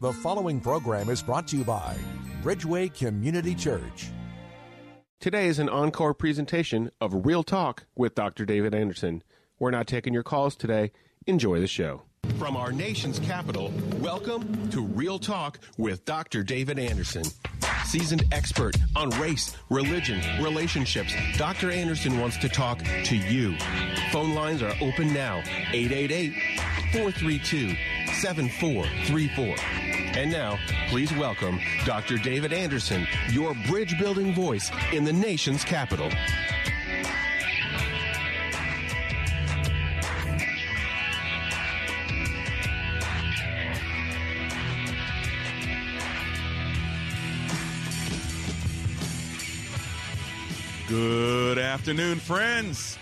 The following program is brought to you by Bridgeway Community Church. Today is an encore presentation of Real Talk with Dr. David Anderson. We're not taking your calls today. Enjoy the show. From our nation's capital, welcome to Real Talk with Dr. David Anderson. Seasoned expert on race, religion, relationships, Dr. Anderson wants to talk to you. Phone lines are open now 888 432 7434. And now, please welcome Dr. David Anderson, your bridge building voice in the nation's capital. Good afternoon, friends.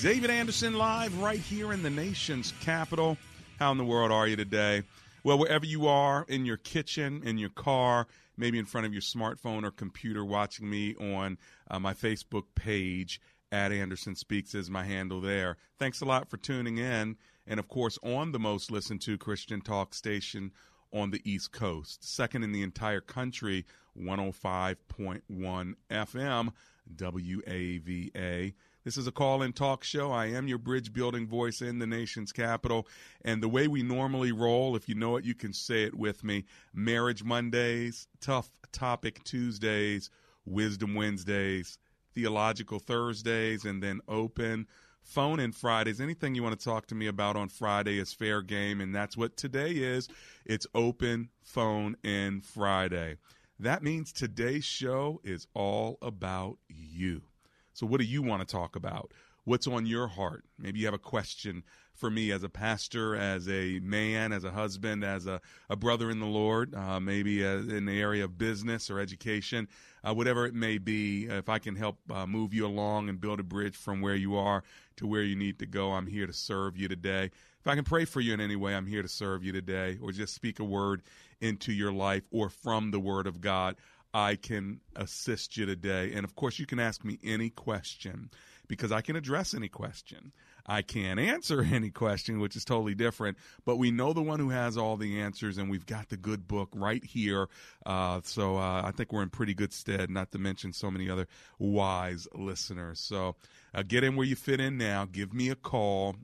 David Anderson live right here in the nation's capital. How in the world are you today? Well, wherever you are, in your kitchen, in your car, maybe in front of your smartphone or computer, watching me on uh, my Facebook page at Anderson Speaks is my handle there. Thanks a lot for tuning in. And of course, on the most listened to Christian talk station on the East Coast, second in the entire country, 105.1 FM WAVA. This is a call in talk show. I am your bridge building voice in the nation's capital. And the way we normally roll, if you know it, you can say it with me Marriage Mondays, Tough Topic Tuesdays, Wisdom Wednesdays, Theological Thursdays, and then open phone in Fridays. Anything you want to talk to me about on Friday is fair game. And that's what today is. It's open phone in Friday. That means today's show is all about you. So, what do you want to talk about? What's on your heart? Maybe you have a question for me as a pastor, as a man, as a husband, as a, a brother in the Lord, uh, maybe uh, in the area of business or education, uh, whatever it may be. If I can help uh, move you along and build a bridge from where you are to where you need to go, I'm here to serve you today. If I can pray for you in any way, I'm here to serve you today, or just speak a word into your life or from the Word of God. I can assist you today. And of course, you can ask me any question because I can address any question. I can't answer any question, which is totally different, but we know the one who has all the answers, and we've got the good book right here. Uh, so uh, I think we're in pretty good stead, not to mention so many other wise listeners. So uh, get in where you fit in now. Give me a call.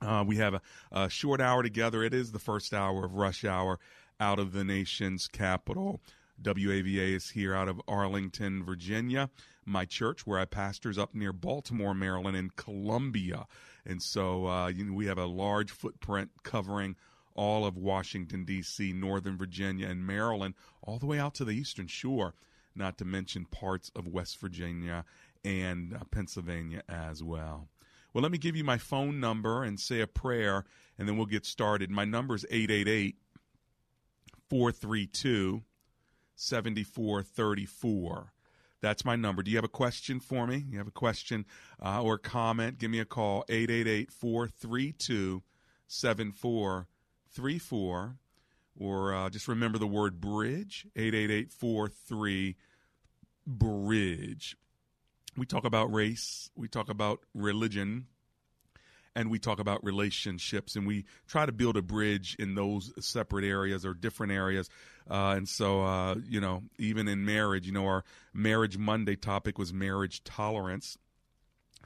Uh, we have a, a short hour together. It is the first hour of rush hour out of the nation's capital. WAVA is here out of Arlington, Virginia. My church, where I pastor, is up near Baltimore, Maryland, and Columbia. And so uh, you know, we have a large footprint covering all of Washington, D.C., Northern Virginia, and Maryland, all the way out to the Eastern Shore, not to mention parts of West Virginia and uh, Pennsylvania as well. Well, let me give you my phone number and say a prayer, and then we'll get started. My number is 888 432 7434. That's my number. Do you have a question for me? You have a question uh, or comment? Give me a call 888 432 7434. Or uh, just remember the word bridge 888 43 bridge. We talk about race, we talk about religion, and we talk about relationships and we try to build a bridge in those separate areas or different areas. Uh, and so uh, you know even in marriage you know our marriage monday topic was marriage tolerance.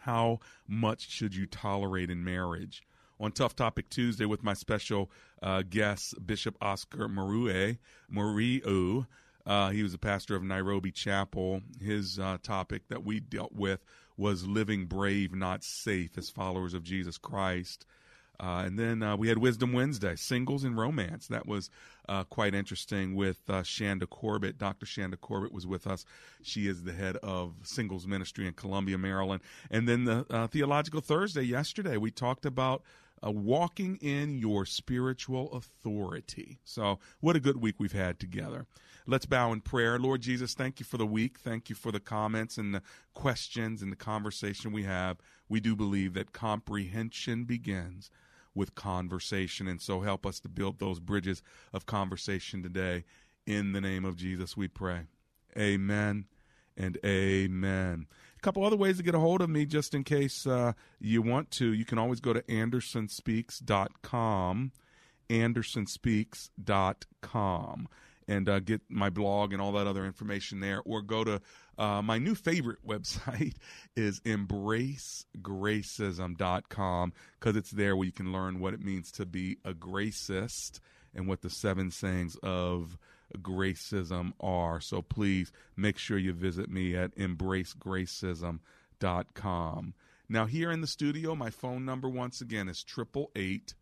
How much should you tolerate in marriage? On tough topic tuesday with my special uh, guest bishop oscar marue Muriu uh, he was a pastor of nairobi chapel his uh, topic that we dealt with was living brave, not safe, as followers of Jesus Christ. Uh, and then uh, we had Wisdom Wednesday, singles and romance. That was uh, quite interesting with uh, Shanda Corbett. Dr. Shanda Corbett was with us. She is the head of singles ministry in Columbia, Maryland. And then the Theological Thursday yesterday, we talked about uh, walking in your spiritual authority. So, what a good week we've had together. Let's bow in prayer. Lord Jesus, thank you for the week. Thank you for the comments and the questions and the conversation we have. We do believe that comprehension begins with conversation. And so help us to build those bridges of conversation today. In the name of Jesus, we pray. Amen and amen. Couple other ways to get a hold of me, just in case uh, you want to. You can always go to andersonspeaks.com, andersonspeaks.com, and uh, get my blog and all that other information there, or go to uh, my new favorite website is embracegracism.com because it's there where you can learn what it means to be a gracist and what the seven sayings of gracism are. So please make sure you visit me at embracegracism.com. Now, here in the studio, my phone number once again is 888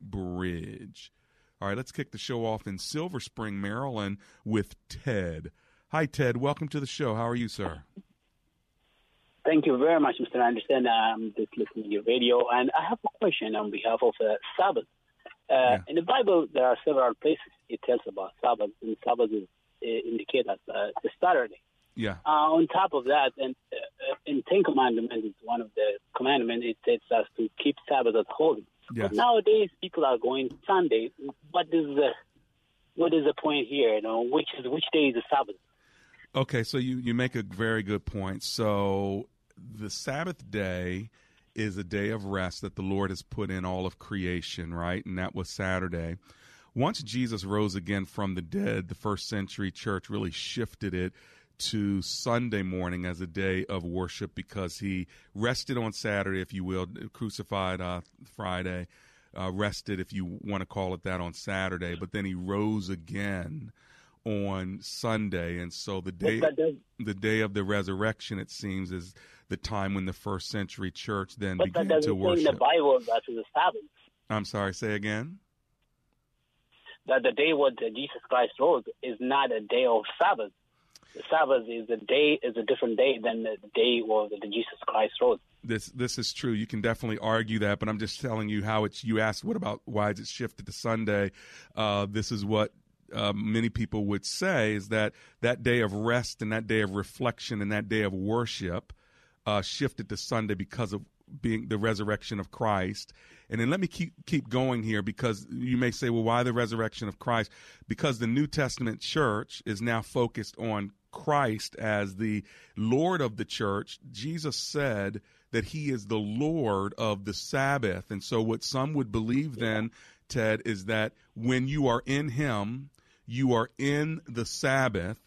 Bridge. All right, let's kick the show off in Silver Spring, Maryland with Ted. Hi, Ted. Welcome to the show. How are you, sir? Thank you very much, Mr. Anderson. I'm just listening to your radio, and I have a question on behalf of uh, Sabbath. Uh, yeah. In the Bible, there are several places it tells about Sabbath, and Sabbath is uh, indicated as uh, the Saturday. Yeah. Uh, on top of that, and uh, in Ten Commandments, it's one of the commandments. It tells us to keep Sabbath as holy. Yes. But nowadays, people are going Sunday. What is the what is the point here? You know, which is which day is the Sabbath? Okay, so you, you make a very good point. So the Sabbath day is a day of rest that the Lord has put in all of creation, right? And that was Saturday. Once Jesus rose again from the dead, the first century church really shifted it to Sunday morning as a day of worship because he rested on Saturday, if you will, crucified uh, Friday, uh, rested, if you want to call it that, on Saturday, but then he rose again on Sunday, and so the day the day of the resurrection, it seems, is the time when the first century church then but began to worship. in the Bible that is the Sabbath. I'm sorry. Say again. That the day when Jesus Christ rose is not a day of Sabbath. The Sabbath is a day is a different day than the day where the Jesus Christ rose. This this is true. You can definitely argue that, but I'm just telling you how it's. You asked what about why is it shifted to Sunday? Uh, this is what uh, many people would say is that that day of rest and that day of reflection and that day of worship uh, shifted to Sunday because of being the resurrection of Christ. And then let me keep keep going here because you may say, well, why the resurrection of Christ? Because the New Testament church is now focused on Christ as the Lord of the church. Jesus said that he is the Lord of the Sabbath. And so what some would believe then, Ted, is that when you are in him, you are in the Sabbath,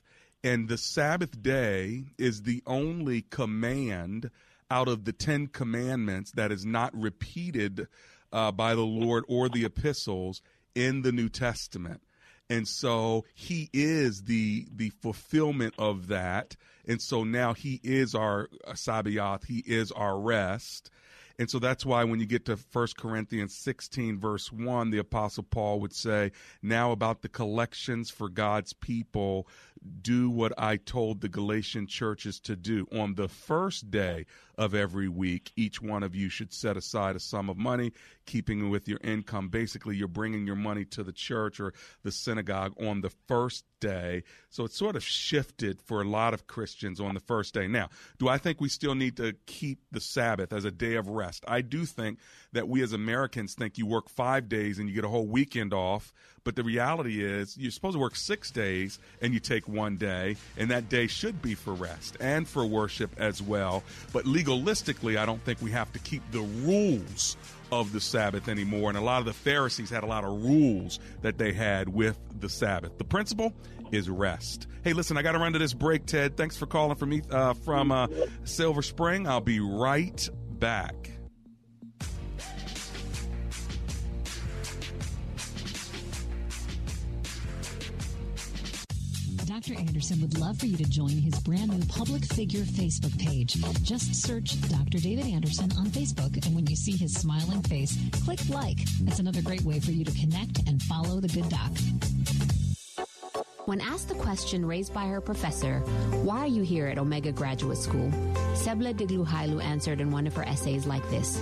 and the Sabbath day is the only command out of the Ten Commandments that is not repeated uh, by the Lord or the epistles in the New Testament. And so he is the the fulfillment of that. And so now he is our Sabbath, he is our rest. And so that's why when you get to 1 Corinthians 16, verse 1, the Apostle Paul would say, Now about the collections for God's people, do what I told the Galatian churches to do. On the first day of every week, each one of you should set aside a sum of money, keeping with your income. Basically, you're bringing your money to the church or the synagogue on the first day. So it's sort of shifted for a lot of Christians on the first day. Now, do I think we still need to keep the Sabbath as a day of rest? I do think that we as Americans think you work five days and you get a whole weekend off. But the reality is, you're supposed to work six days and you take one day, and that day should be for rest and for worship as well. But legalistically, I don't think we have to keep the rules of the Sabbath anymore. And a lot of the Pharisees had a lot of rules that they had with the Sabbath. The principle is rest. Hey, listen, I got to run to this break, Ted. Thanks for calling me uh, from uh, Silver Spring. I'll be right back. Dr. Anderson would love for you to join his brand new public figure Facebook page. Just search Dr. David Anderson on Facebook, and when you see his smiling face, click like. That's another great way for you to connect and follow the good doc. When asked the question raised by her professor, Why are you here at Omega Graduate School? Sebla Digluhailu answered in one of her essays like this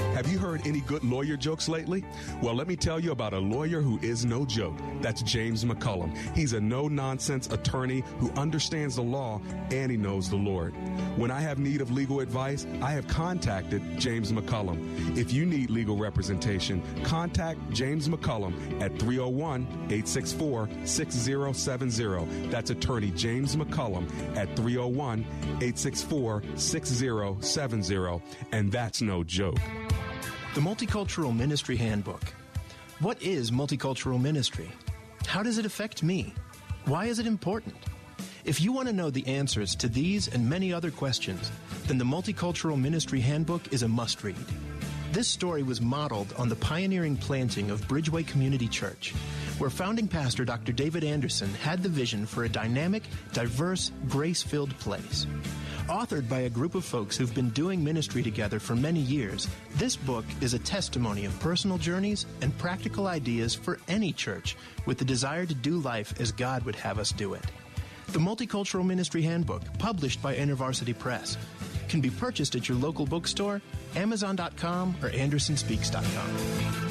Have you heard any good lawyer jokes lately? Well, let me tell you about a lawyer who is no joke. That's James McCullum. He's a no nonsense attorney who understands the law and he knows the Lord. When I have need of legal advice, I have contacted James McCullum. If you need legal representation, contact James McCullum at 301 864 6070. That's attorney James McCullum at 301 864 6070. And that's no joke. The Multicultural Ministry Handbook. What is multicultural ministry? How does it affect me? Why is it important? If you want to know the answers to these and many other questions, then the Multicultural Ministry Handbook is a must read. This story was modeled on the pioneering planting of Bridgeway Community Church, where founding pastor Dr. David Anderson had the vision for a dynamic, diverse, grace filled place. Authored by a group of folks who've been doing ministry together for many years, this book is a testimony of personal journeys and practical ideas for any church with the desire to do life as God would have us do it. The Multicultural Ministry Handbook, published by InterVarsity Press, can be purchased at your local bookstore, Amazon.com, or AndersonSpeaks.com.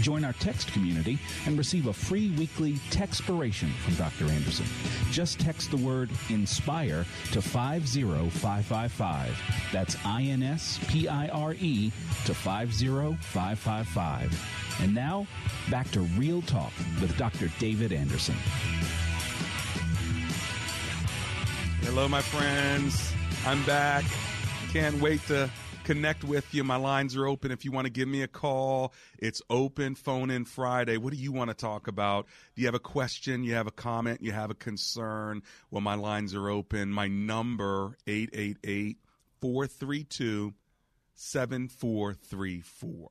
Join our text community and receive a free weekly textpiration from Dr. Anderson. Just text the word INSPIRE to 50555. That's I N S P I R E to 50555. And now, back to Real Talk with Dr. David Anderson. Hello, my friends. I'm back. Can't wait to connect with you. My lines are open. If you want to give me a call, it's open phone in Friday. What do you want to talk about? Do you have a question? You have a comment? You have a concern? Well, my lines are open. My number 888 432 7434.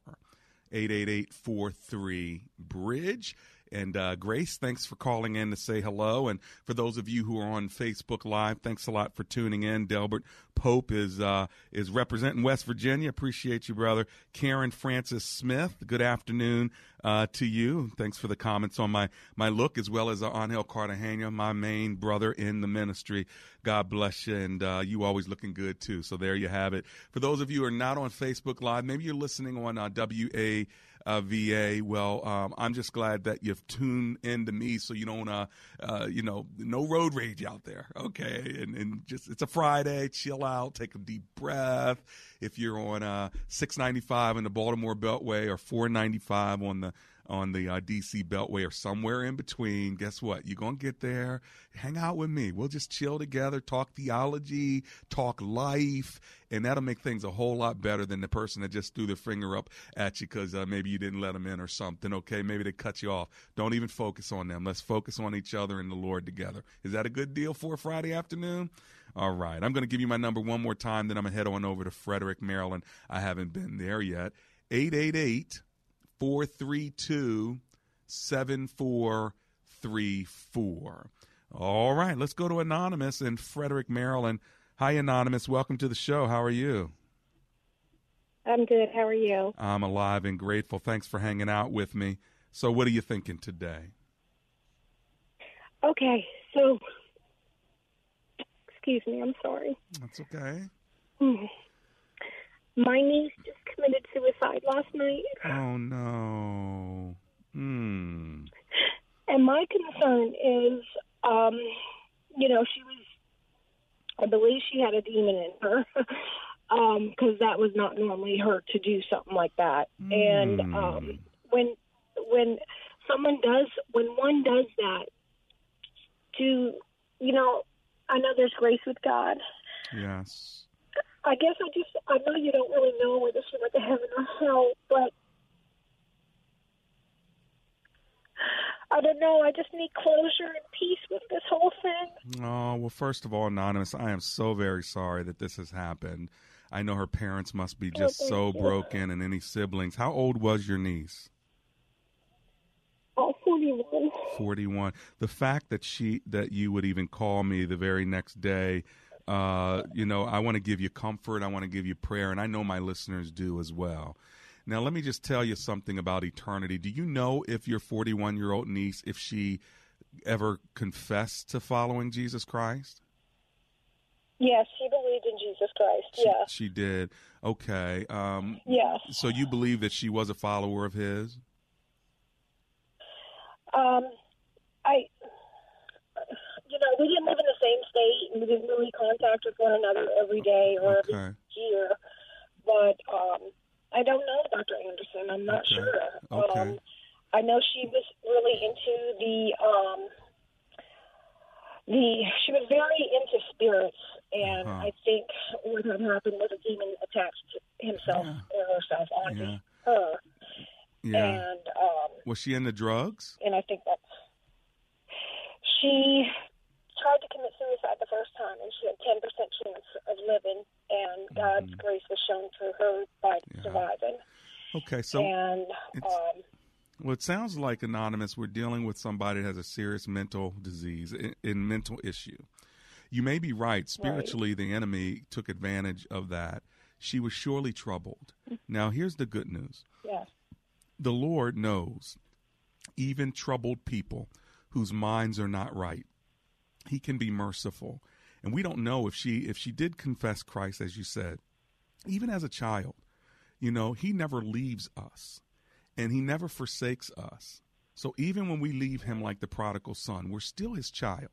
888 43 Bridge. And uh, Grace, thanks for calling in to say hello. And for those of you who are on Facebook Live, thanks a lot for tuning in. Delbert Pope is uh, is representing West Virginia. Appreciate you, brother. Karen Francis Smith, good afternoon uh, to you. Thanks for the comments on my my look, as well as uh, Angel Cartagena, my main brother in the ministry. God bless you, and uh, you always looking good too. So there you have it. For those of you who are not on Facebook Live, maybe you're listening on uh, WA uh, VA. Well, um, I'm just glad that you've tuned in to me so you don't, uh, uh, you know, no road rage out there. Okay. And, and just, it's a Friday, chill out, take a deep breath. If you're on uh, 695 in the Baltimore Beltway or 495 on the on the uh, DC Beltway or somewhere in between, guess what? You're going to get there. Hang out with me. We'll just chill together, talk theology, talk life, and that'll make things a whole lot better than the person that just threw their finger up at you because uh, maybe you didn't let them in or something. Okay, maybe they cut you off. Don't even focus on them. Let's focus on each other and the Lord together. Is that a good deal for a Friday afternoon? All right. I'm going to give you my number one more time, then I'm going to head on over to Frederick, Maryland. I haven't been there yet. 888 432 7434. All right, let's go to Anonymous in Frederick, Maryland. Hi, Anonymous. Welcome to the show. How are you? I'm good. How are you? I'm alive and grateful. Thanks for hanging out with me. So, what are you thinking today? Okay, so excuse me, I'm sorry. That's okay. Hmm. Hmm. My niece just committed suicide last night. Oh no. Hmm. And my concern is, um, you know, she was, I believe she had a demon in her, because um, that was not normally her to do something like that. Mm. And um, when when someone does, when one does that, to, you know, I know there's grace with God. Yes. I guess I just I know you don't really know whether she went to heaven or hell, but I don't know. I just need closure and peace with this whole thing. Oh well, first of all, anonymous, I am so very sorry that this has happened. I know her parents must be oh, just oh, so you. broken, and any siblings. How old was your niece? Oh, 41. 41. The fact that she that you would even call me the very next day uh, you know, I want to give you comfort. I want to give you prayer, and I know my listeners do as well. Now, let me just tell you something about eternity. Do you know if your 41 year old niece, if she ever confessed to following Jesus Christ? Yes, she believed in Jesus Christ. She, yeah, she did. Okay. Um, yes. So you believe that she was a follower of his? Um, I we didn't live in the same state, and we didn't really contact with one another every day or okay. every year. But um, I don't know, Dr. Anderson. I'm not okay. sure. Okay. Um, I know she was really into the um, the. She was very into spirits, and uh-huh. I think what had happened was a demon attached himself yeah. or herself onto yeah. her. Yeah. And um, was she into drugs? And I think that's she tried to commit suicide the first time, and she had ten percent chance of living, and mm-hmm. God's grace was shown to her by yeah. surviving. Okay, so and um, well, it sounds like anonymous. We're dealing with somebody that has a serious mental disease, in, in mental issue. You may be right. Spiritually, right. the enemy took advantage of that. She was surely troubled. Now, here's the good news. Yes. The Lord knows even troubled people whose minds are not right he can be merciful. And we don't know if she if she did confess Christ as you said, even as a child, you know, he never leaves us and he never forsakes us. So even when we leave him like the prodigal son, we're still his child.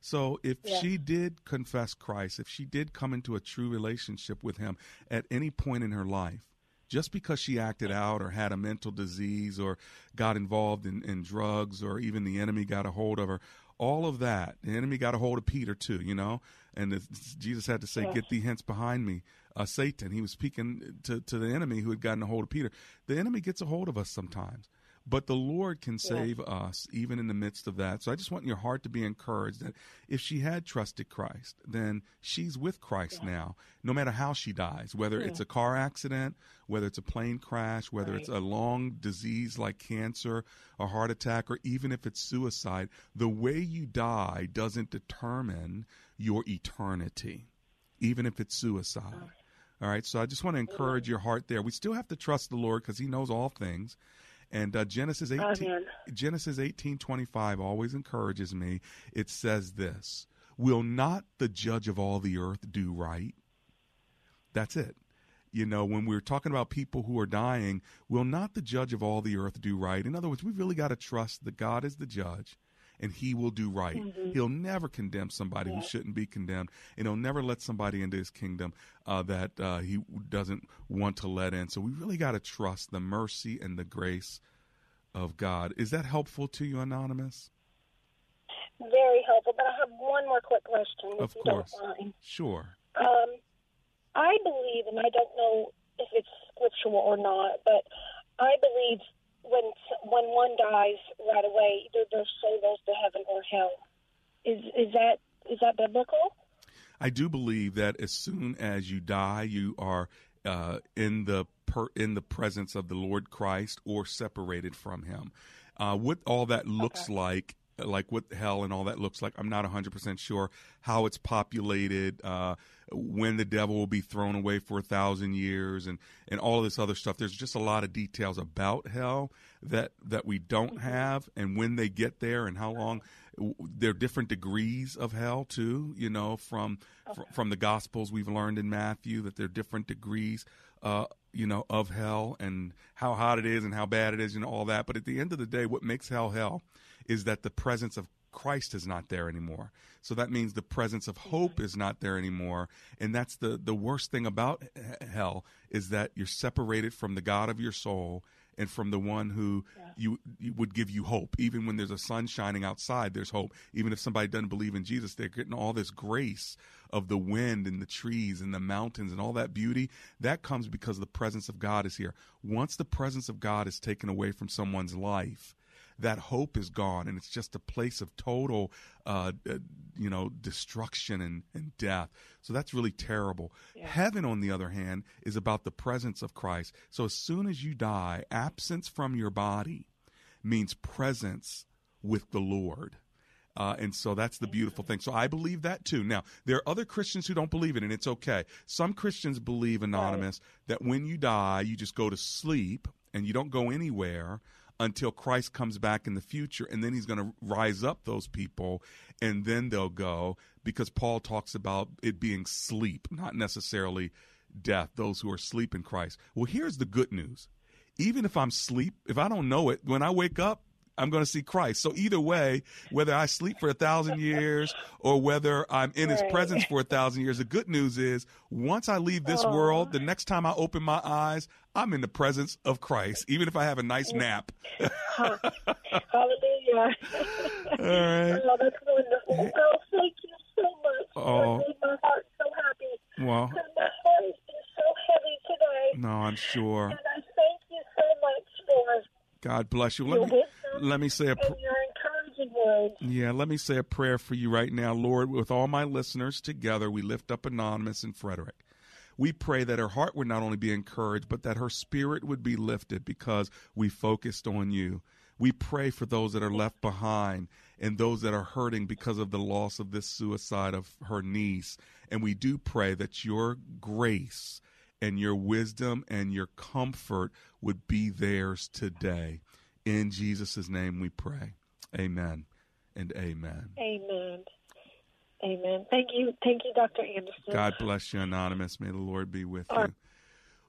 So if yeah. she did confess Christ, if she did come into a true relationship with him at any point in her life, just because she acted out or had a mental disease or got involved in, in drugs or even the enemy got a hold of her, all of that. The enemy got a hold of Peter too, you know, and Jesus had to say, yeah. "Get thee hence behind me, uh, Satan." He was speaking to to the enemy who had gotten a hold of Peter. The enemy gets a hold of us sometimes, but the Lord can save yeah. us even in the midst of that. So I just want your heart to be encouraged that if she had trusted Christ, then she's with Christ yeah. now, no matter how she dies, whether yeah. it's a car accident, whether it's a plane crash, whether right. it's a long disease like cancer, a heart attack, or even if it's suicide, the way you die doesn't determine your eternity, even if it's suicide. All right, so I just want to encourage your heart there. We still have to trust the Lord because He knows all things. And uh, Genesis 18, Genesis 18:25 always encourages me. It says this, "Will not the judge of all the earth do right?" That's it. You know, when we're talking about people who are dying, will not the judge of all the earth do right? In other words, we've really got to trust that God is the judge and he will do right. Mm-hmm. He'll never condemn somebody yeah. who shouldn't be condemned, and he'll never let somebody into his kingdom uh, that uh, he doesn't want to let in. So we really got to trust the mercy and the grace of God. Is that helpful to you, Anonymous? Very helpful, but I have one more quick question. Of course. Sure. Um, I believe, and I don't know if it's scriptural or not, but I believe when when one dies right away, either their soul goes to heaven or hell. Is is that is that biblical? I do believe that as soon as you die, you are uh, in the per, in the presence of the Lord Christ or separated from Him. Uh, what all that looks okay. like like what hell and all that looks like. I'm not 100% sure how it's populated, uh, when the devil will be thrown away for a thousand years, and, and all of this other stuff. There's just a lot of details about hell that, that we don't mm-hmm. have, and when they get there, and how long. There are different degrees of hell too, you know, from okay. fr- from the Gospels we've learned in Matthew that there are different degrees uh, you know, of hell and how hot it is and how bad it is and all that. But at the end of the day, what makes hell hell is that the presence of Christ is not there anymore. So that means the presence of hope is not there anymore. And that's the, the worst thing about hell is that you're separated from the God of your soul and from the one who yeah. you, you, would give you hope. Even when there's a sun shining outside, there's hope. Even if somebody doesn't believe in Jesus, they're getting all this grace of the wind and the trees and the mountains and all that beauty. That comes because the presence of God is here. Once the presence of God is taken away from someone's life, that hope is gone and it's just a place of total uh, uh, you know destruction and, and death so that's really terrible yeah. heaven on the other hand is about the presence of christ so as soon as you die absence from your body means presence with the lord uh, and so that's the beautiful thing. So I believe that too. Now, there are other Christians who don't believe it, and it's okay. Some Christians believe, Anonymous, right. that when you die, you just go to sleep and you don't go anywhere until Christ comes back in the future, and then he's going to rise up those people, and then they'll go because Paul talks about it being sleep, not necessarily death, those who are asleep in Christ. Well, here's the good news. Even if I'm asleep, if I don't know it, when I wake up, I'm going to see Christ. So either way, whether I sleep for a thousand years or whether I'm in his presence for a thousand years, the good news is once I leave this oh. world, the next time I open my eyes, I'm in the presence of Christ, even if I have a nice nap. Hallelujah. All right. Oh, that's wonderful. Oh, thank you so much. Oh. My heart so happy. Well. My heart has been so heavy today. No, I'm sure. And I thank you so much for God bless you. Let me, let me say a pr- Yeah, let me say a prayer for you right now, Lord. With all my listeners together, we lift up Anonymous and Frederick. We pray that her heart would not only be encouraged, but that her spirit would be lifted because we focused on you. We pray for those that are left behind and those that are hurting because of the loss of this suicide of her niece. And we do pray that your grace and your wisdom and your comfort would be theirs today. In Jesus' name we pray. Amen and amen. Amen. Amen. Thank you. Thank you, Dr. Anderson. God bless you, Anonymous. May the Lord be with you.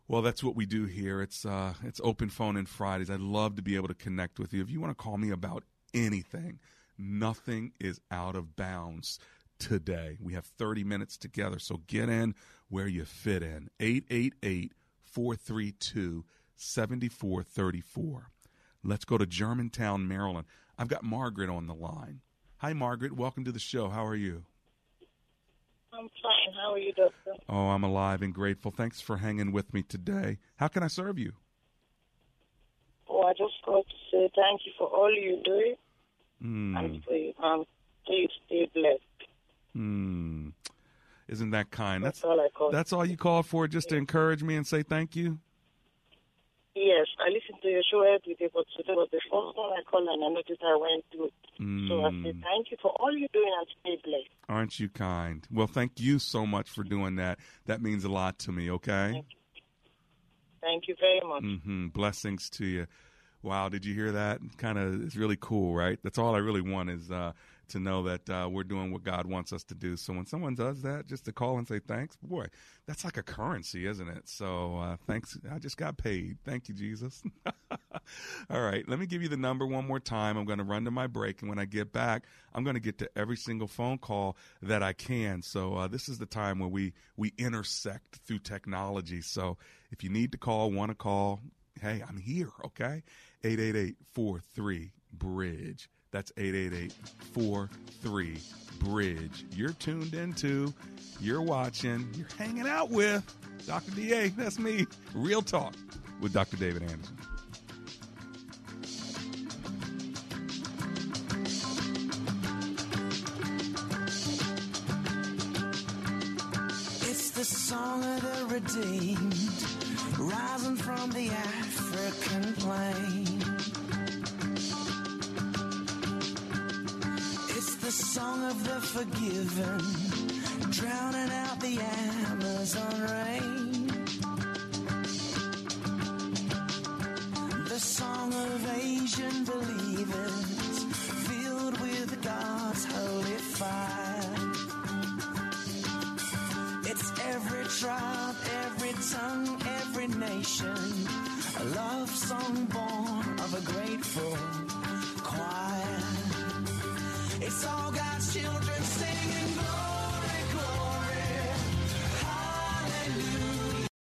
Well, that's what we do here. It's uh, it's open phone and Fridays. I'd love to be able to connect with you. If you want to call me about anything, nothing is out of bounds today. We have 30 minutes together, so get in where you fit in. 888 432 7434. Let's go to Germantown, Maryland. I've got Margaret on the line. Hi, Margaret. Welcome to the show. How are you? I'm fine. How are you, Doctor? Oh, I'm alive and grateful. Thanks for hanging with me today. How can I serve you? Oh, I just got to say thank you for all you do. Mm. And please, um, please stay blessed. Hmm. Isn't that kind? That's, that's all I call. That's all you call for, just to encourage me and say thank you. Yes, I listen to your show every day, but today was the first one I called and I noticed I went through. Mm. So I say thank you for all you're doing and stay blessed. Aren't you kind? Well, thank you so much for doing that. That means a lot to me. Okay. Thank you, thank you very much. Mm-hmm. Blessings to you. Wow, did you hear that? Kind of, it's really cool, right? That's all I really want is uh, to know that uh, we're doing what God wants us to do. So when someone does that, just to call and say thanks, boy, that's like a currency, isn't it? So uh, thanks. I just got paid. Thank you, Jesus. All right, let me give you the number one more time. I'm going to run to my break, and when I get back, I'm going to get to every single phone call that I can. So uh, this is the time where we we intersect through technology. So if you need to call, want to call, hey, I'm here. Okay, eight eight eight four three bridge. That's 888 43 Bridge. You're tuned into, you're watching, you're hanging out with Dr. DA. That's me. Real Talk with Dr. David Anderson. It's the song of the redeemed, rising from the African plain. The song of the forgiven, drowning out the Amazon rain. The song of Asian believers, filled with God's holy fire. It's every tribe, every tongue, every nation, a love song born of a grateful choir. It's all God's children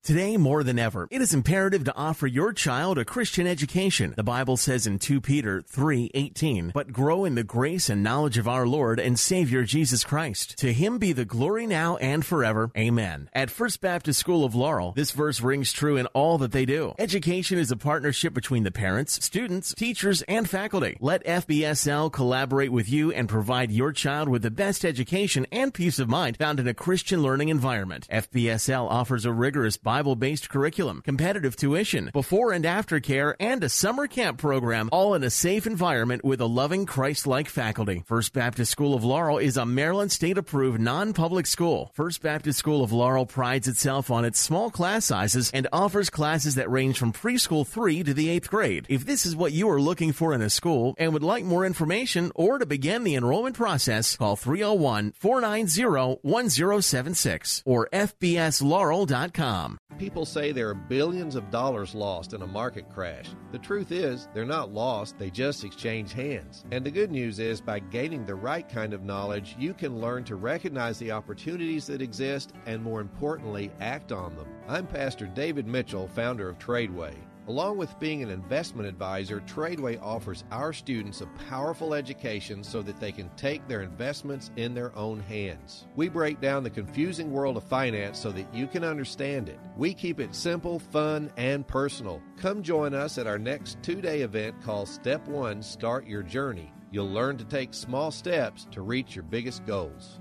Today, more than ever, it is imperative to offer your child a Christian education. The Bible says in 2 Peter 3:18, "But grow in the grace and knowledge of our Lord and Savior Jesus Christ. To him be the glory now and forever. Amen." At First Baptist School of Laurel, this verse rings true in all that they do. Education is a partnership between the parents, students, teachers, and faculty. Let FBSL collaborate with you and provide your child with the best education and peace of mind found in a Christian learning environment. FBSL offers a rigorous Bible based curriculum, competitive tuition, before and after care, and a summer camp program, all in a safe environment with a loving Christ like faculty. First Baptist School of Laurel is a Maryland state approved non public school. First Baptist School of Laurel prides itself on its small class sizes and offers classes that range from preschool 3 to the 8th grade. If this is what you are looking for in a school and would like more information or to begin the enrollment process, call 301 490 1076 or FBSLaurel.com. People say there are billions of dollars lost in a market crash. The truth is, they're not lost, they just exchange hands. And the good news is, by gaining the right kind of knowledge, you can learn to recognize the opportunities that exist and, more importantly, act on them. I'm Pastor David Mitchell, founder of Tradeway. Along with being an investment advisor, Tradeway offers our students a powerful education so that they can take their investments in their own hands. We break down the confusing world of finance so that you can understand it. We keep it simple, fun, and personal. Come join us at our next two day event called Step One Start Your Journey. You'll learn to take small steps to reach your biggest goals.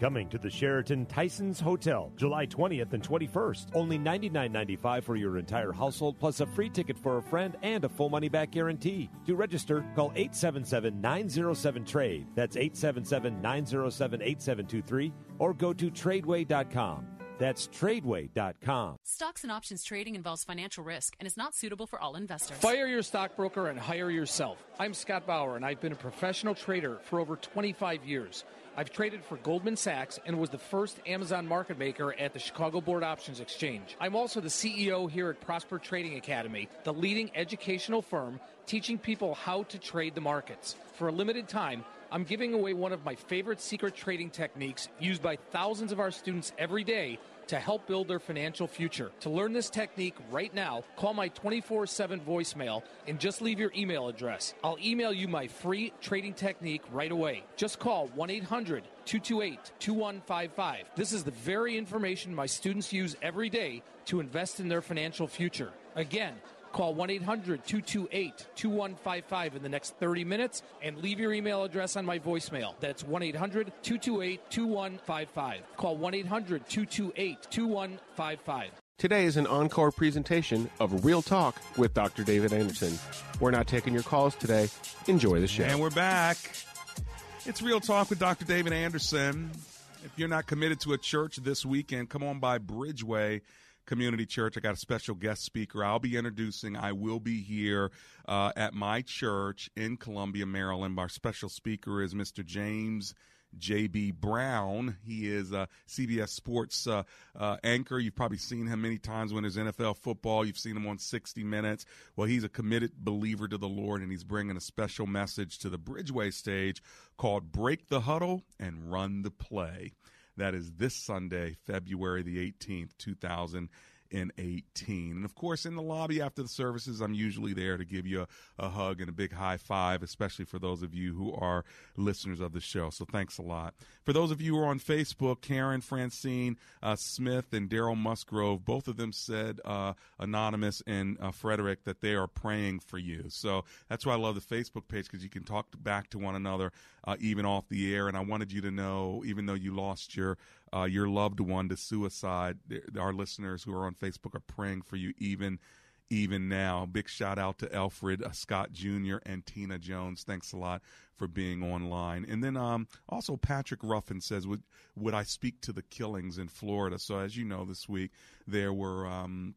Coming to the Sheraton Tysons Hotel, July 20th and 21st. Only $99.95 for your entire household, plus a free ticket for a friend and a full money back guarantee. To register, call 877 907 TRADE. That's 877 907 8723 or go to tradeway.com. That's tradeway.com. Stocks and options trading involves financial risk and is not suitable for all investors. Fire your stockbroker and hire yourself. I'm Scott Bauer, and I've been a professional trader for over 25 years. I've traded for Goldman Sachs and was the first Amazon market maker at the Chicago Board Options Exchange. I'm also the CEO here at Prosper Trading Academy, the leading educational firm teaching people how to trade the markets. For a limited time, I'm giving away one of my favorite secret trading techniques used by thousands of our students every day to help build their financial future. To learn this technique right now, call my 24 7 voicemail and just leave your email address. I'll email you my free trading technique right away. Just call 1 800 228 2155. This is the very information my students use every day to invest in their financial future. Again, Call 1 800 228 2155 in the next 30 minutes and leave your email address on my voicemail. That's 1 800 228 2155. Call 1 800 228 2155. Today is an encore presentation of Real Talk with Dr. David Anderson. We're not taking your calls today. Enjoy the show. And we're back. It's Real Talk with Dr. David Anderson. If you're not committed to a church this weekend, come on by Bridgeway Community Church. I got a special guest speaker I'll be introducing. I will be here uh, at my church in Columbia, Maryland. Our special speaker is Mr. James. JB Brown. He is a CBS Sports uh, uh, anchor. You've probably seen him many times when there's NFL football. You've seen him on 60 Minutes. Well, he's a committed believer to the Lord, and he's bringing a special message to the Bridgeway stage called Break the Huddle and Run the Play. That is this Sunday, February the 18th, 2000 in 18. And of course, in the lobby after the services, I'm usually there to give you a, a, hug and a big high five, especially for those of you who are listeners of the show. So thanks a lot. For those of you who are on Facebook, Karen Francine uh, Smith and Daryl Musgrove, both of them said, uh, Anonymous and uh, Frederick, that they are praying for you. So that's why I love the Facebook page because you can talk back to one another uh, even off the air. And I wanted you to know, even though you lost your uh, your loved one to suicide, our listeners who are on Facebook are praying for you even even now. Big shout out to Alfred uh, Scott Jr. and Tina Jones. Thanks a lot for being online. And then um, also Patrick Ruffin says, would, would I speak to the killings in Florida? So as you know, this week there were um,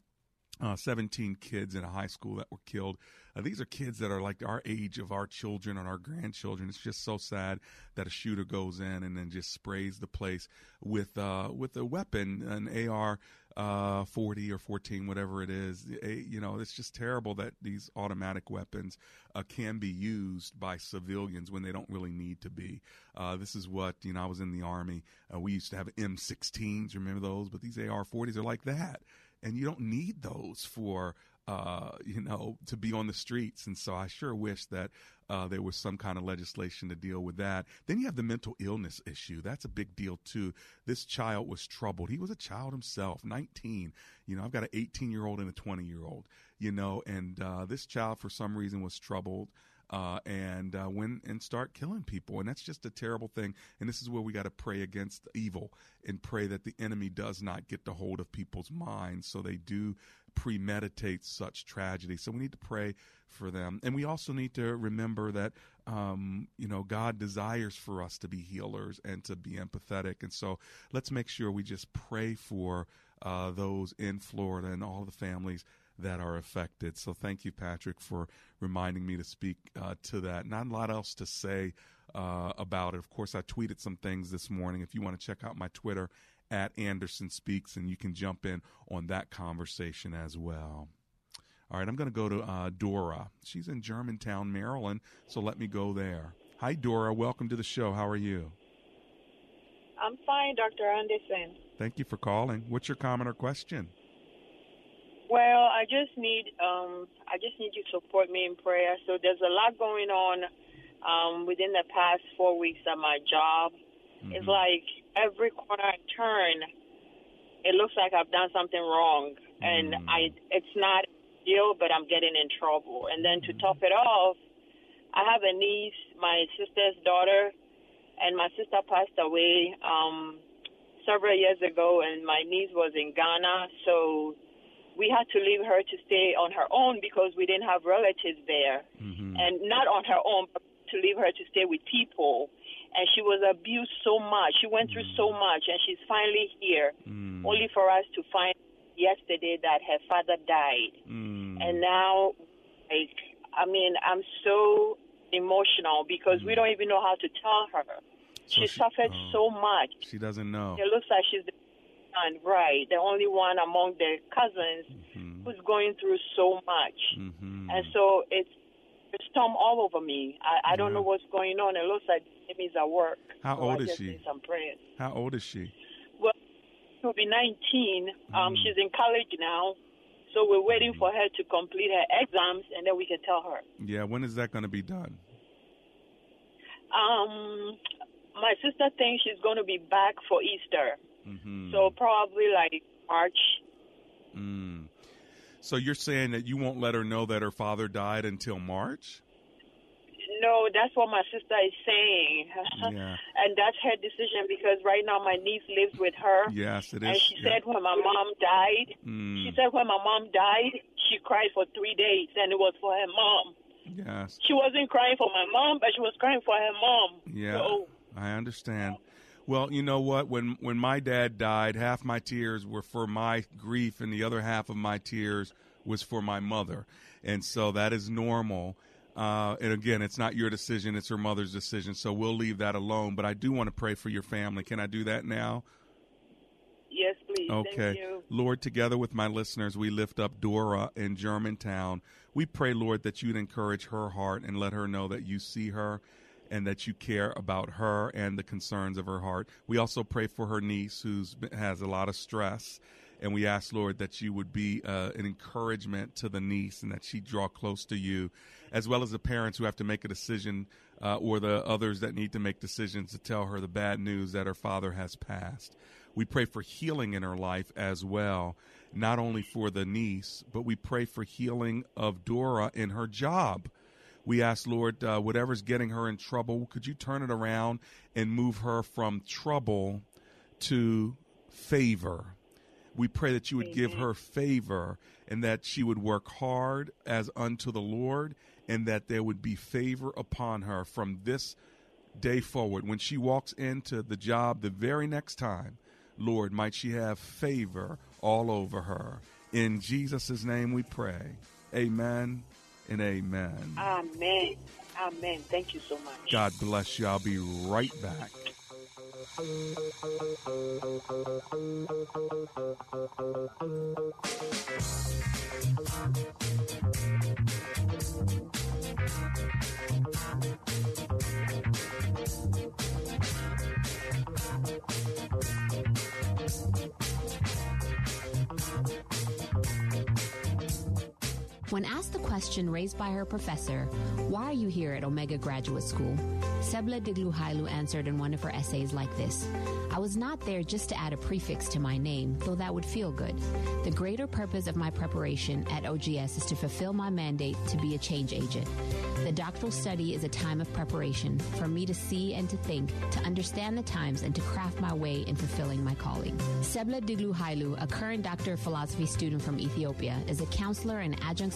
uh, 17 kids in a high school that were killed. Uh, these are kids that are like our age of our children and our grandchildren. It's just so sad that a shooter goes in and then just sprays the place with uh, with a weapon, an AR uh, 40 or 14, whatever it is. You know, it's just terrible that these automatic weapons uh, can be used by civilians when they don't really need to be. Uh, this is what, you know, I was in the Army. Uh, we used to have M16s, remember those? But these AR 40s are like that. And you don't need those for uh, you know, to be on the streets. And so I sure wish that uh, there was some kind of legislation to deal with that. Then you have the mental illness issue. That's a big deal too. This child was troubled. He was a child himself, 19. You know, I've got an 18 year old and a 20 year old, you know, and uh, this child for some reason was troubled. Uh, and uh, went and start killing people. And that's just a terrible thing. And this is where we got to pray against evil and pray that the enemy does not get the hold of people's minds so they do premeditate such tragedy. So we need to pray for them. And we also need to remember that, um, you know, God desires for us to be healers and to be empathetic. And so let's make sure we just pray for uh, those in Florida and all the families that are affected. So thank you, Patrick, for reminding me to speak uh, to that. Not a lot else to say uh, about it. Of course, I tweeted some things this morning. If you want to check out my Twitter at Anderson Speaks, and you can jump in on that conversation as well. All right, I'm going to go to uh, Dora. She's in Germantown, Maryland, so let me go there. Hi, Dora. Welcome to the show. How are you? I'm fine, Dr. Anderson. Thank you for calling. What's your comment or question? Well, I just need um, I just need you to support me in prayer. So there's a lot going on um, within the past four weeks at my job. Mm-hmm. It's like every corner I turn, it looks like I've done something wrong, and mm. I it's not deal, but I'm getting in trouble. And then to top it off, I have a niece, my sister's daughter, and my sister passed away um, several years ago, and my niece was in Ghana, so we had to leave her to stay on her own because we didn't have relatives there, mm-hmm. and not on her own, but to leave her to stay with people and she was abused so much. She went through so much, and she's finally here, mm. only for us to find yesterday that her father died. Mm. And now, like, I mean, I'm so emotional because mm. we don't even know how to tell her. So she, she suffered oh, so much. She doesn't know. It looks like she's the one, right? The only one among the cousins mm-hmm. who's going through so much. Mm-hmm. And so it's storm all over me. I, I don't know what's going on. It looks like work. How so old I is she? Some prayers. How old is she? Well, she'll be 19. Um, mm. She's in college now. So we're waiting for her to complete her exams, and then we can tell her. Yeah, when is that going to be done? Um, my sister thinks she's going to be back for Easter. Mm-hmm. So probably like March. Mm. So you're saying that you won't let her know that her father died until March? No, that's what my sister is saying. Yeah. and that's her decision because right now my niece lives with her. Yes, it is. And she yeah. said when my mom died, mm. she said when my mom died, she cried for three days and it was for her mom. Yes. She wasn't crying for my mom, but she was crying for her mom. Yeah. So, I understand. Well, you know what? When when my dad died, half my tears were for my grief, and the other half of my tears was for my mother, and so that is normal. Uh, and again, it's not your decision; it's her mother's decision. So we'll leave that alone. But I do want to pray for your family. Can I do that now? Yes, please. Okay. Lord, together with my listeners, we lift up Dora in Germantown. We pray, Lord, that you'd encourage her heart and let her know that you see her and that you care about her and the concerns of her heart. We also pray for her niece who has a lot of stress. And we ask, Lord, that you would be uh, an encouragement to the niece and that she draw close to you, as well as the parents who have to make a decision uh, or the others that need to make decisions to tell her the bad news that her father has passed. We pray for healing in her life as well, not only for the niece, but we pray for healing of Dora in her job we ask, Lord, uh, whatever's getting her in trouble, could you turn it around and move her from trouble to favor? We pray that you would give her favor and that she would work hard as unto the Lord and that there would be favor upon her from this day forward. When she walks into the job the very next time, Lord, might she have favor all over her. In Jesus' name we pray. Amen and amen. Amen. Amen. Thank you so much. God bless you. I'll be right back. When asked the question raised by her professor, why are you here at Omega Graduate School? Sebla Digluhailu answered in one of her essays like this I was not there just to add a prefix to my name, though that would feel good. The greater purpose of my preparation at OGS is to fulfill my mandate to be a change agent. The doctoral study is a time of preparation for me to see and to think, to understand the times, and to craft my way in fulfilling my calling. Sebla Digluhailu, a current Doctor of Philosophy student from Ethiopia, is a counselor and adjunct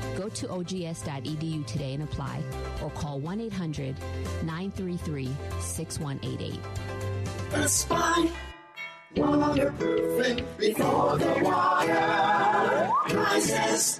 Go to ogs.edu today and apply, or call 1 800 933 6188. Aspire, waterproofing before the water rises.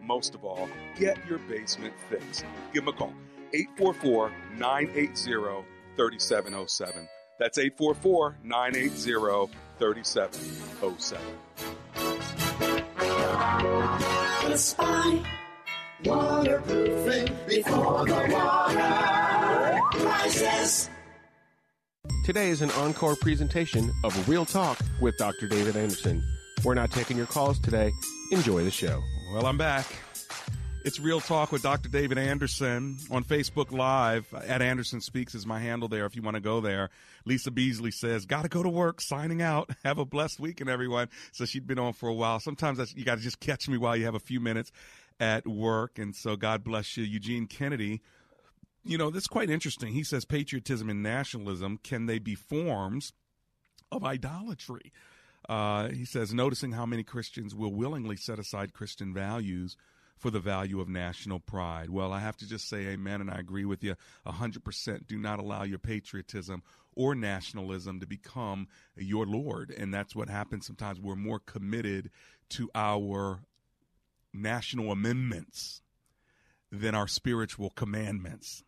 But most of all, get your basement fixed. Give them a call 844 980 3707. That's 844 980 3707. Aspire, waterproofing before the water rises. Today is an encore presentation of a Real Talk with Dr. David Anderson. We're not taking your calls today. Enjoy the show. Well, I'm back. It's Real Talk with Dr. David Anderson on Facebook Live. At Anderson Speaks is my handle there if you want to go there. Lisa Beasley says, Got to go to work, signing out. Have a blessed weekend, everyone. So she'd been on for a while. Sometimes that's, you got to just catch me while you have a few minutes at work. And so God bless you. Eugene Kennedy, you know, this is quite interesting. He says, Patriotism and nationalism, can they be forms of idolatry? Uh, he says, noticing how many Christians will willingly set aside Christian values for the value of national pride. Well, I have to just say amen, and I agree with you 100%. Do not allow your patriotism or nationalism to become your Lord. And that's what happens sometimes. We're more committed to our national amendments than our spiritual commandments.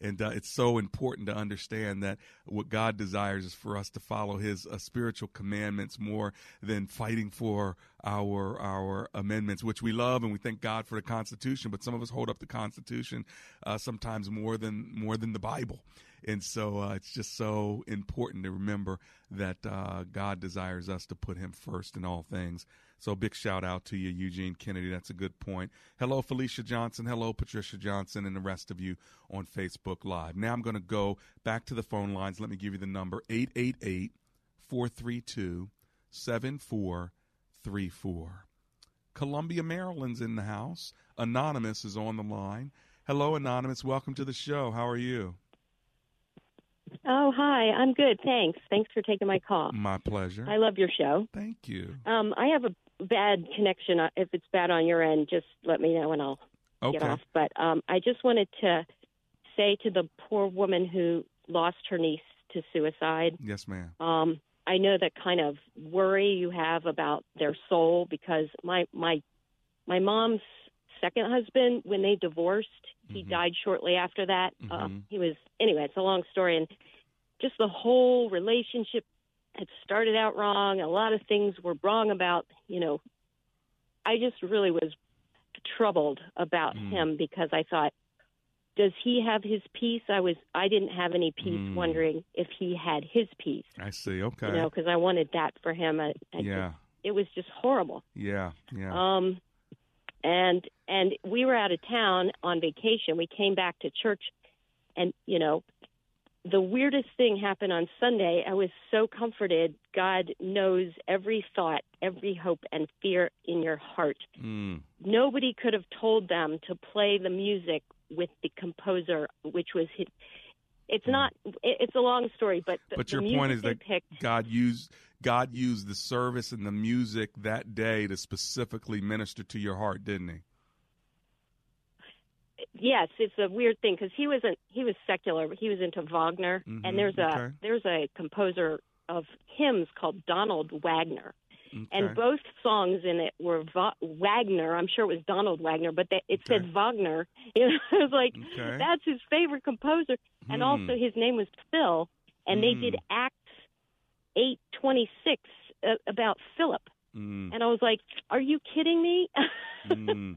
And uh, it's so important to understand that what God desires is for us to follow His uh, spiritual commandments more than fighting for our our amendments, which we love and we thank God for the Constitution. But some of us hold up the Constitution uh, sometimes more than more than the Bible. And so uh, it's just so important to remember that uh, God desires us to put Him first in all things. So big shout out to you, Eugene Kennedy. That's a good point. Hello, Felicia Johnson. Hello, Patricia Johnson, and the rest of you on Facebook Live. Now I'm going to go back to the phone lines. Let me give you the number 888 432 7434. Columbia, Maryland's in the house. Anonymous is on the line. Hello, Anonymous. Welcome to the show. How are you? Oh, hi. I'm good. Thanks. Thanks for taking my call. My pleasure. I love your show. Thank you. Um, I have a bad connection. Uh, If it's bad on your end, just let me know and I'll get off. But um, I just wanted to say to the poor woman who lost her niece to suicide. Yes, ma'am. Um, I know that kind of worry you have about their soul because my my my mom's second husband, when they divorced, he Mm-hmm. died shortly after that. Uh, Mhm. he was anyway. It's a long story, and just the whole relationship had started out wrong. A lot of things were wrong about you know. I just really was troubled about Mm. him because I thought, does he have his peace? I was I didn't have any peace, Mm. wondering if he had his peace. I see. Okay. You know, because I wanted that for him. I, I Yeah. just, it was just horrible. yeah. Yeah. Um, and and we were out of town on vacation. We came back to church, and you know, the weirdest thing happened on Sunday. I was so comforted. God knows every thought, every hope, and fear in your heart. Mm. Nobody could have told them to play the music with the composer, which was his. It's not. It's a long story, but the, Mm. But your point is that picked God used God used the service and the music that day to specifically minister to your heart, didn't he? Yes, it's a weird thing because he wasn't he was secular. But he was into Wagner, Mhm, and there's a okay. there's a composer of hymns called Donald Wagner, Okay. and both songs in it were Va- Wagner. I'm sure it was Donald Wagner, but they, it said Wagner. You know, it was like Okay. that's his favorite composer, and Hmm. also his name was Phil, and they did Acts eight twenty six uh, about Philip, Mm. and I was like, "Are you kidding me?" Mm.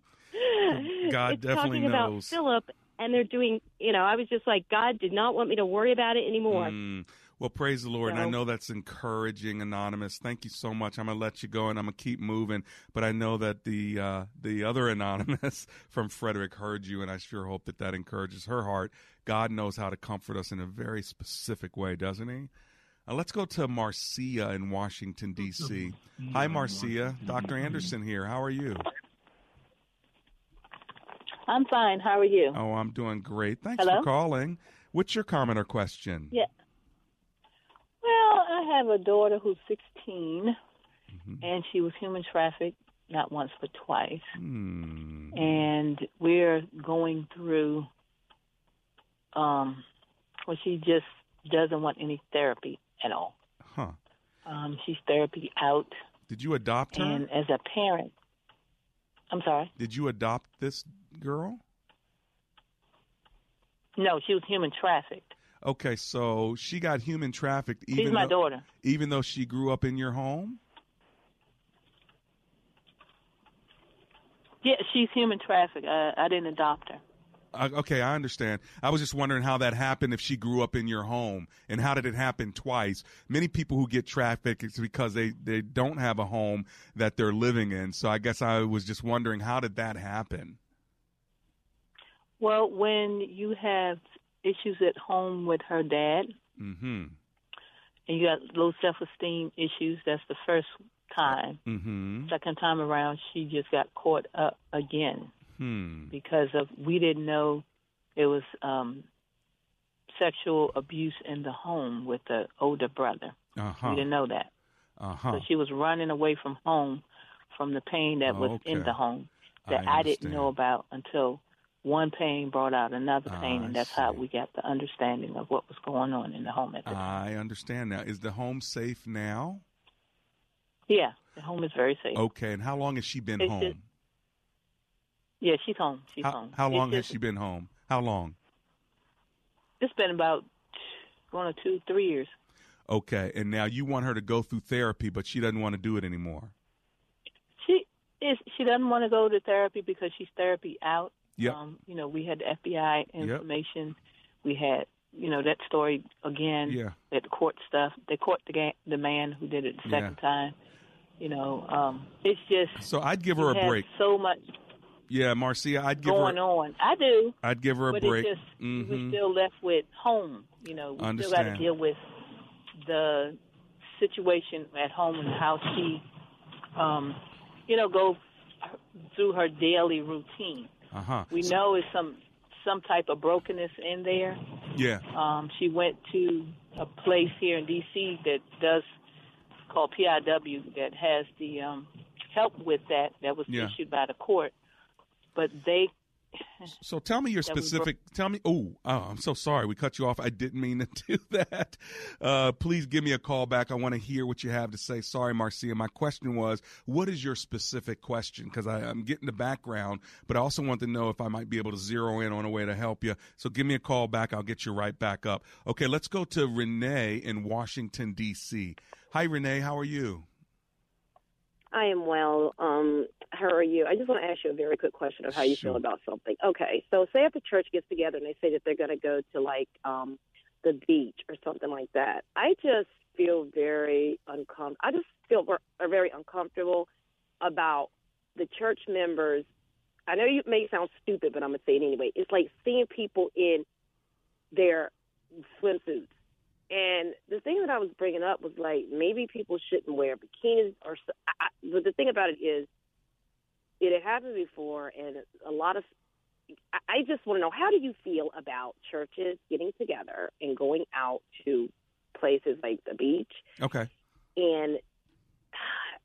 God it's definitely talking about. Philip, and they're doing. You know, I was just like, God did not want me to worry about it anymore. Mm. Well, praise the Lord. And I know that's encouraging, Anonymous. Thank you so much. I'm going to let you go and I'm going to keep moving. But I know that the uh, the other Anonymous from Frederick heard you, and I sure hope that that encourages her heart. God knows how to comfort us in a very specific way, doesn't he? Uh, let's go to Marcia in Washington, D.C. Hi, Marcia. Dr. Anderson here. How are you? I'm fine. How are you? Oh, I'm doing great. Thanks Hello? for calling. What's your comment or question? Yeah. Well, I have a daughter who's 16, Mm-hmm. and she was human trafficked not once but twice. Hmm. And we're going through, um, well, she just doesn't want any therapy at all. Huh. Um, she's therapy out, Did you adopt her? and as a parent, I'm sorry. Did you adopt this girl? No, she was human trafficked. Okay, so she got human trafficked. She's Even my though, daughter. Even though she grew up in your home. Yeah, she's human trafficked. I, I didn't adopt her. Uh, okay, I understand. I was just wondering how that happened if she grew up in your home, and how did it happen twice? Many people who get trafficked it's because they they don't have a home that they're living in. So I guess I was just wondering how did that happen? Well, when you have issues at home with her dad, Mm-hmm. and you got low self-esteem issues, that's the first time. Mm-hmm. Second time around, she just got caught up again Hmm. because of we didn't know it was um, sexual abuse in the home with the older brother. Uh-huh. We didn't know that, Uh-huh. so she was running away from home from the pain that Oh, was in the home that I I, didn't know about until one pain brought out another pain, Ah, I and that's how we got the understanding of what was going on in the home at the time. I understand now. Is the home safe now? Yeah, the home is very safe. Okay, and how long has she been It's home? just- Yeah, she's home. She's how, home. how It's long has just- she been home? How long? It's been about going to two, three years. Okay, and now you want her to go through therapy, but she doesn't want to do it anymore. She is. She doesn't want to go to therapy because she's therapy out. Yep. Um, you know, we had the FBI information. We had, you know, that story again. Yeah. That court stuff. They caught the ga- the man who did it the Yeah. second time. You know, um, it's just. So I'd give her a break. So much Yeah, Marcia, I'd give going her. on. I do. I'd give her a but break. It's just Mhm. we're still left with home. You know, we still got to deal with the situation at home and how she, um, you know, go through her daily routine. Uh huh. We know it's some some type of brokenness in there. Yeah. Um, she went to a place here in D.C. that does called PIW that has the um, help with that that was Yeah. issued by the court, but they So tell me your specific. Tell me. Oh, oh, I'm so sorry. We cut you off. I didn't mean to do that. Uh, please give me a call back. I want to hear what you have to say. Sorry, Marcia. My question was, what is your specific question? Because I'm getting the background, but I also want to know if I might be able to zero in on a way to help you. So give me a call back. I'll get you right back up. Okay, let's go to Renee in Washington D.C. Hi, Renee. How are you? I am well. Um, how are you? I just want to ask you a very quick question of how you Sure. feel about something. Okay, so say if the church gets together and they say that they're going to go to like um, the beach or something like that, I just feel very uncomfortable. I just feel ver- very uncomfortable about the church members. I know you may sound stupid, but I'm gonna say it anyway. It's like seeing people in their swimsuits. And the thing that I was bringing up was like maybe people shouldn't wear bikinis or. s- I, but the thing about it is, it had happened before, and a lot of. I- I just want to know how do you feel about churches getting together and going out to places like the beach, Okay. and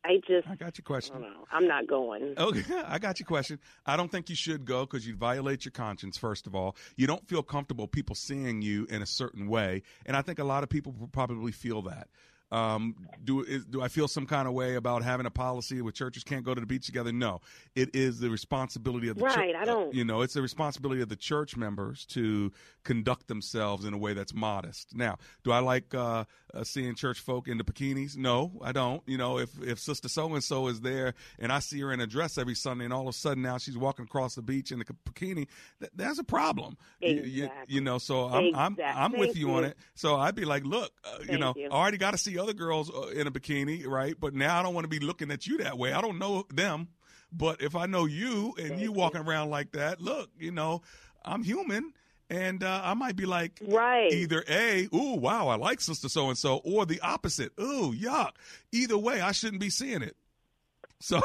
I just. I got your question. Know, I'm not going. Okay, I got your question. I don't think you should go because you violate your conscience. First of all, you don't feel comfortable people seeing you in a certain way, and I think a lot of people probably feel that. Um, do is, do I feel some kind of way about having a policy where churches can't go to the beach together? No, it is the responsibility of the Right, I don't- you know, it's the responsibility of the church members to conduct themselves in a way that's modest. Now, do I like uh, uh, seeing church folk in the bikinis? No, I don't. You know, if if Sister So and So is there and I see her in a dress every Sunday, and all of a sudden now she's walking across the beach in a bikini, th- that's a problem. You- You, Exactly. you know, so I'm I'm I'm with Thank you on it. So I'd be like, look, uh, you know, you. I already got to see other girls uh, in a bikini, right? But now I don't want to be looking at you that way. I don't know them, but if I know you and you walking around like that, look, you know, I'm human. And uh, I might be like, right. either A, ooh, wow, I like sister so and so, or the opposite, ooh, yuck. Either way, I shouldn't be seeing it. So,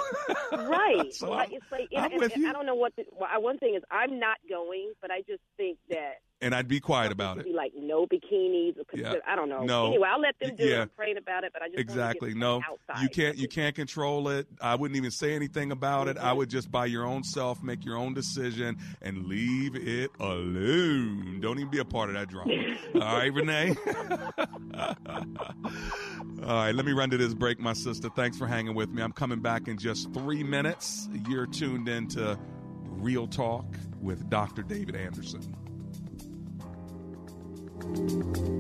right. So Well, I'm- it's like I'm and- with and you. I don't know what. The, well, one thing is, I'm not going, but I just think that and I'd be quiet about it. be like no bikinis. Or Yeah. I don't know. No. Anyway, I'll let them do it. Yeah. I'm praying about it, but I just exactly no outside. you can't you can't control it i wouldn't even say anything about it i mm-hmm. would just by your own self make your own decision and leave it alone don't even be a part of that drama all right renee all right let me run to this break my sister thanks for hanging with me i'm coming back in just three minutes you're tuned into real talk with dr david anderson どうも。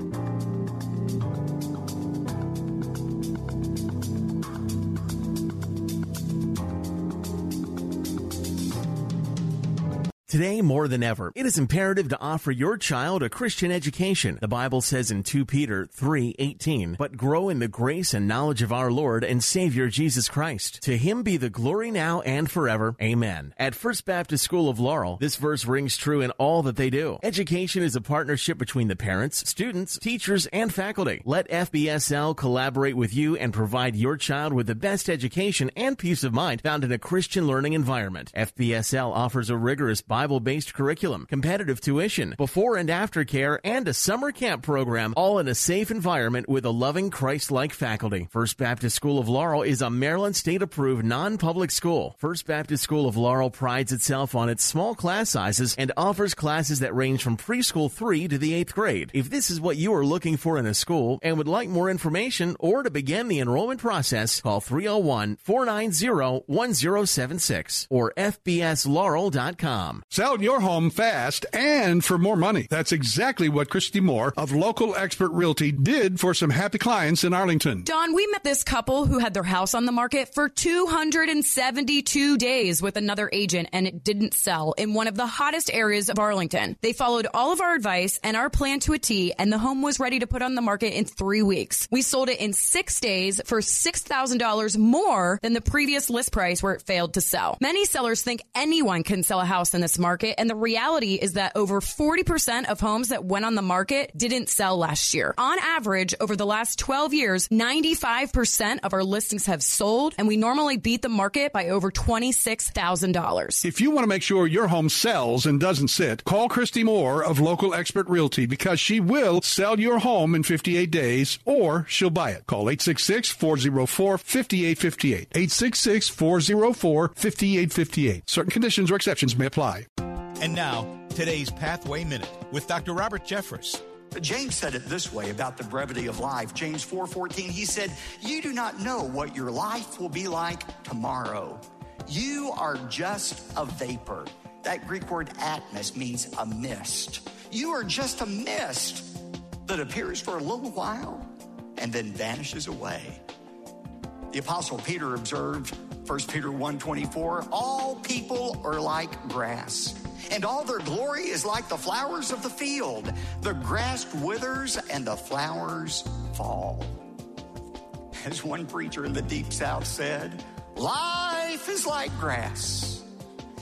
Today, more than ever, it is imperative to offer your child a Christian education. The Bible says in 2 Peter 3:18, "But grow in the grace and knowledge of our Lord and Savior Jesus Christ. To him be the glory now and forever. Amen." At First Baptist School of Laurel, this verse rings true in all that they do. Education is a partnership between the parents, students, teachers, and faculty. Let FBSL collaborate with you and provide your child with the best education and peace of mind found in a Christian learning environment. FBSL offers a rigorous Bible-based curriculum, competitive tuition, before and after care, and a summer camp program, all in a safe environment with a loving Christ-like faculty. First Baptist School of Laurel is a Maryland state-approved non-public school. First Baptist School of Laurel prides itself on its small class sizes and offers classes that range from preschool 3 to the 8th grade. If this is what you are looking for in a school and would like more information or to begin the enrollment process, call 301-490-1076 or fbslaurel.com. Sell your home fast and for more money. That's exactly what Christy Moore of Local Expert Realty did for some happy clients in Arlington. Don, we met this couple who had their house on the market for 272 days with another agent and it didn't sell in one of the hottest areas of Arlington. They followed all of our advice and our plan to a T and the home was ready to put on the market in three weeks. We sold it in six days for $6,000 more than the previous list price where it failed to sell. Many sellers think anyone can sell a house in this market and the reality is that over 40% of homes that went on the market didn't sell last year. On average, over the last 12 years, 95% of our listings have sold and we normally beat the market by over $26,000. If you want to make sure your home sells and doesn't sit, call Christy Moore of Local Expert Realty because she will sell your home in 58 days or she'll buy it. Call 866-404-5858. 866-404-5858. Certain conditions or exceptions may apply. And now, today's Pathway Minute with Dr. Robert Jeffress. James said it this way about the brevity of life. James 4:14, he said, "You do not know what your life will be like tomorrow. You are just a vapor." That Greek word atmos means a mist. You are just a mist that appears for a little while and then vanishes away. The apostle Peter observed 1 Peter 1:24, all people are like grass and all their glory is like the flowers of the field. The grass withers and the flowers fall. As one preacher in the deep south said, life is like grass.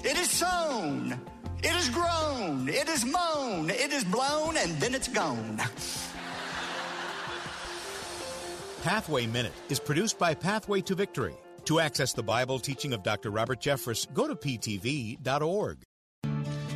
It is sown, it is grown, it is mown, it is blown, and then it's gone. Pathway Minute is produced by Pathway to Victory. To access the Bible teaching of Dr. Robert Jeffress, go to ptv.org.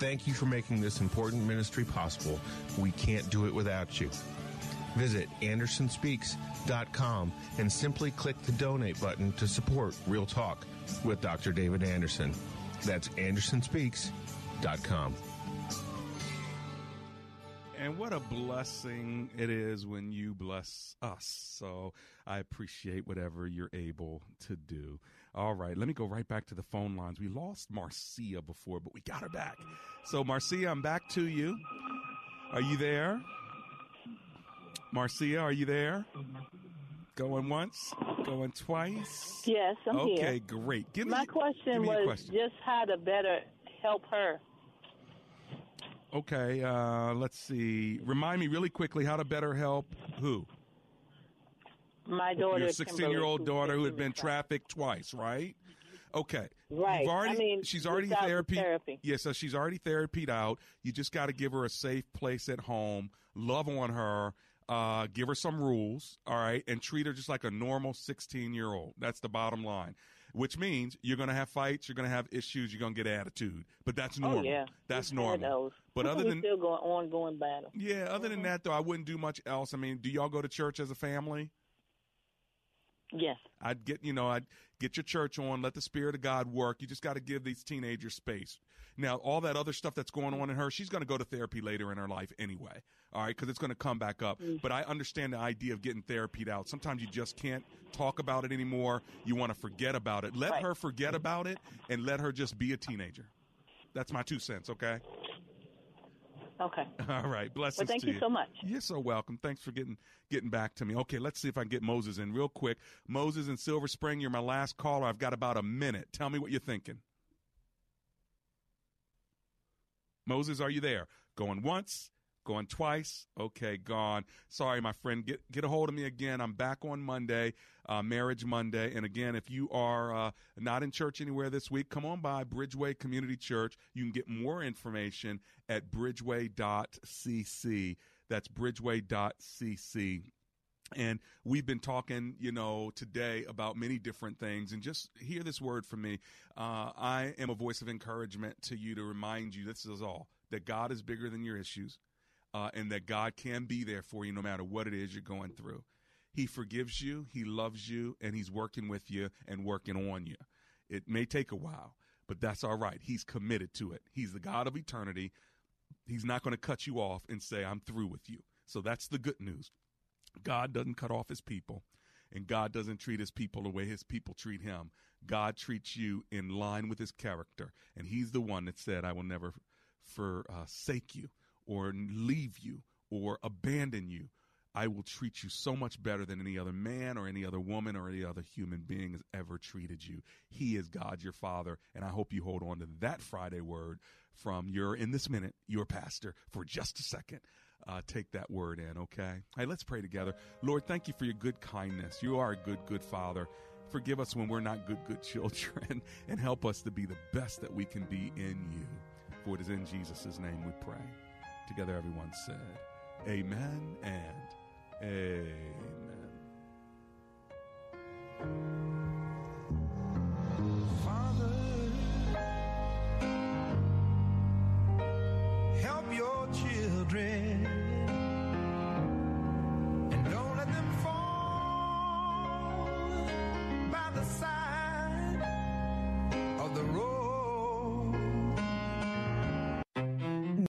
Thank you for making this important ministry possible. We can't do it without you. Visit AndersonSpeaks.com and simply click the donate button to support Real Talk with Dr. David Anderson. That's AndersonSpeaks.com. And what a blessing it is when you bless us. So I appreciate whatever you're able to do. All right, let me go right back to the phone lines. We lost Marcia before, but we got her back. So, Marcia, I'm back to you. Are you there? Marcia, are you there? Going once, going twice. Yes, I'm okay, here. Okay, great. Give me My question me was question. just how to better help her. Okay, uh, let's see. Remind me really quickly how to better help who? My daughter, Your 16 year old daughter who had been trafficked twice, right? Okay. Right. Already, I mean, she's already therapy. therapy. Yes, so she's already therapied out. You just got to give her a safe place at home, love on her, uh, give her some rules, all right, and treat her just like a normal 16 year old. That's the bottom line. Which means you're going to have fights, you're going to have issues, you're going to get attitude. But that's normal. Oh yeah, That's normal. But other than still going ongoing battle. yeah, other than that though, I wouldn't do much else. I mean, do y'all go to church as a family? Yes. I'd get, you know, I'd get your church on, let the Spirit of God work. You just got to give these teenagers space. Now, all that other stuff that's going on in her, she's going to go to therapy later in her life anyway. All right, because it's going to come back up. Mm. But I understand the idea of getting therapied out. Sometimes you just can't talk about it anymore. You want to forget about it. Let her forget about it and let her just be a teenager. That's my two cents, okay? Okay. All right. Blessings Well, thank to you so much. You're so welcome. Thanks for getting getting back to me. Okay, let's see if I can get Moses in real quick. Moses in Silver Spring, you're my last caller. I've got about a minute. Tell me what you're thinking. Moses, are you there? Going once, going twice. Okay, gone. Sorry, my friend. Get get a hold of me again. I'm back on Monday, uh, Marriage Monday. And again, if you are uh, not in church anywhere this week, come on by Bridgeway Community Church. You can get more information at bridgeway.cc. That's bridgeway.cc. And we've been talking, you know, today about many different things. And just hear this word from me. Uh, I am a voice of encouragement to you to remind you this is all that God is bigger than your issues uh, and that God can be there for you no matter what it is you're going through. He forgives you, He loves you, and He's working with you and working on you. It may take a while, but that's all right. He's committed to it. He's the God of eternity. He's not going to cut you off and say, I'm through with you. So that's the good news. God doesn't cut off his people, and God doesn't treat his people the way his people treat him. God treats you in line with his character, and he's the one that said, I will never forsake you or leave you or abandon you. I will treat you so much better than any other man or any other woman or any other human being has ever treated you. He is God, your Father, and I hope you hold on to that Friday word from your, in this minute, your pastor for just a second. Uh, take that word in, okay? Hey, let's pray together. Lord, thank you for your good kindness. You are a good, good Father. Forgive us when we're not good, good children, and help us to be the best that we can be in you. For it is in Jesus' name we pray. Together, everyone said, Amen and Amen. Father, help your children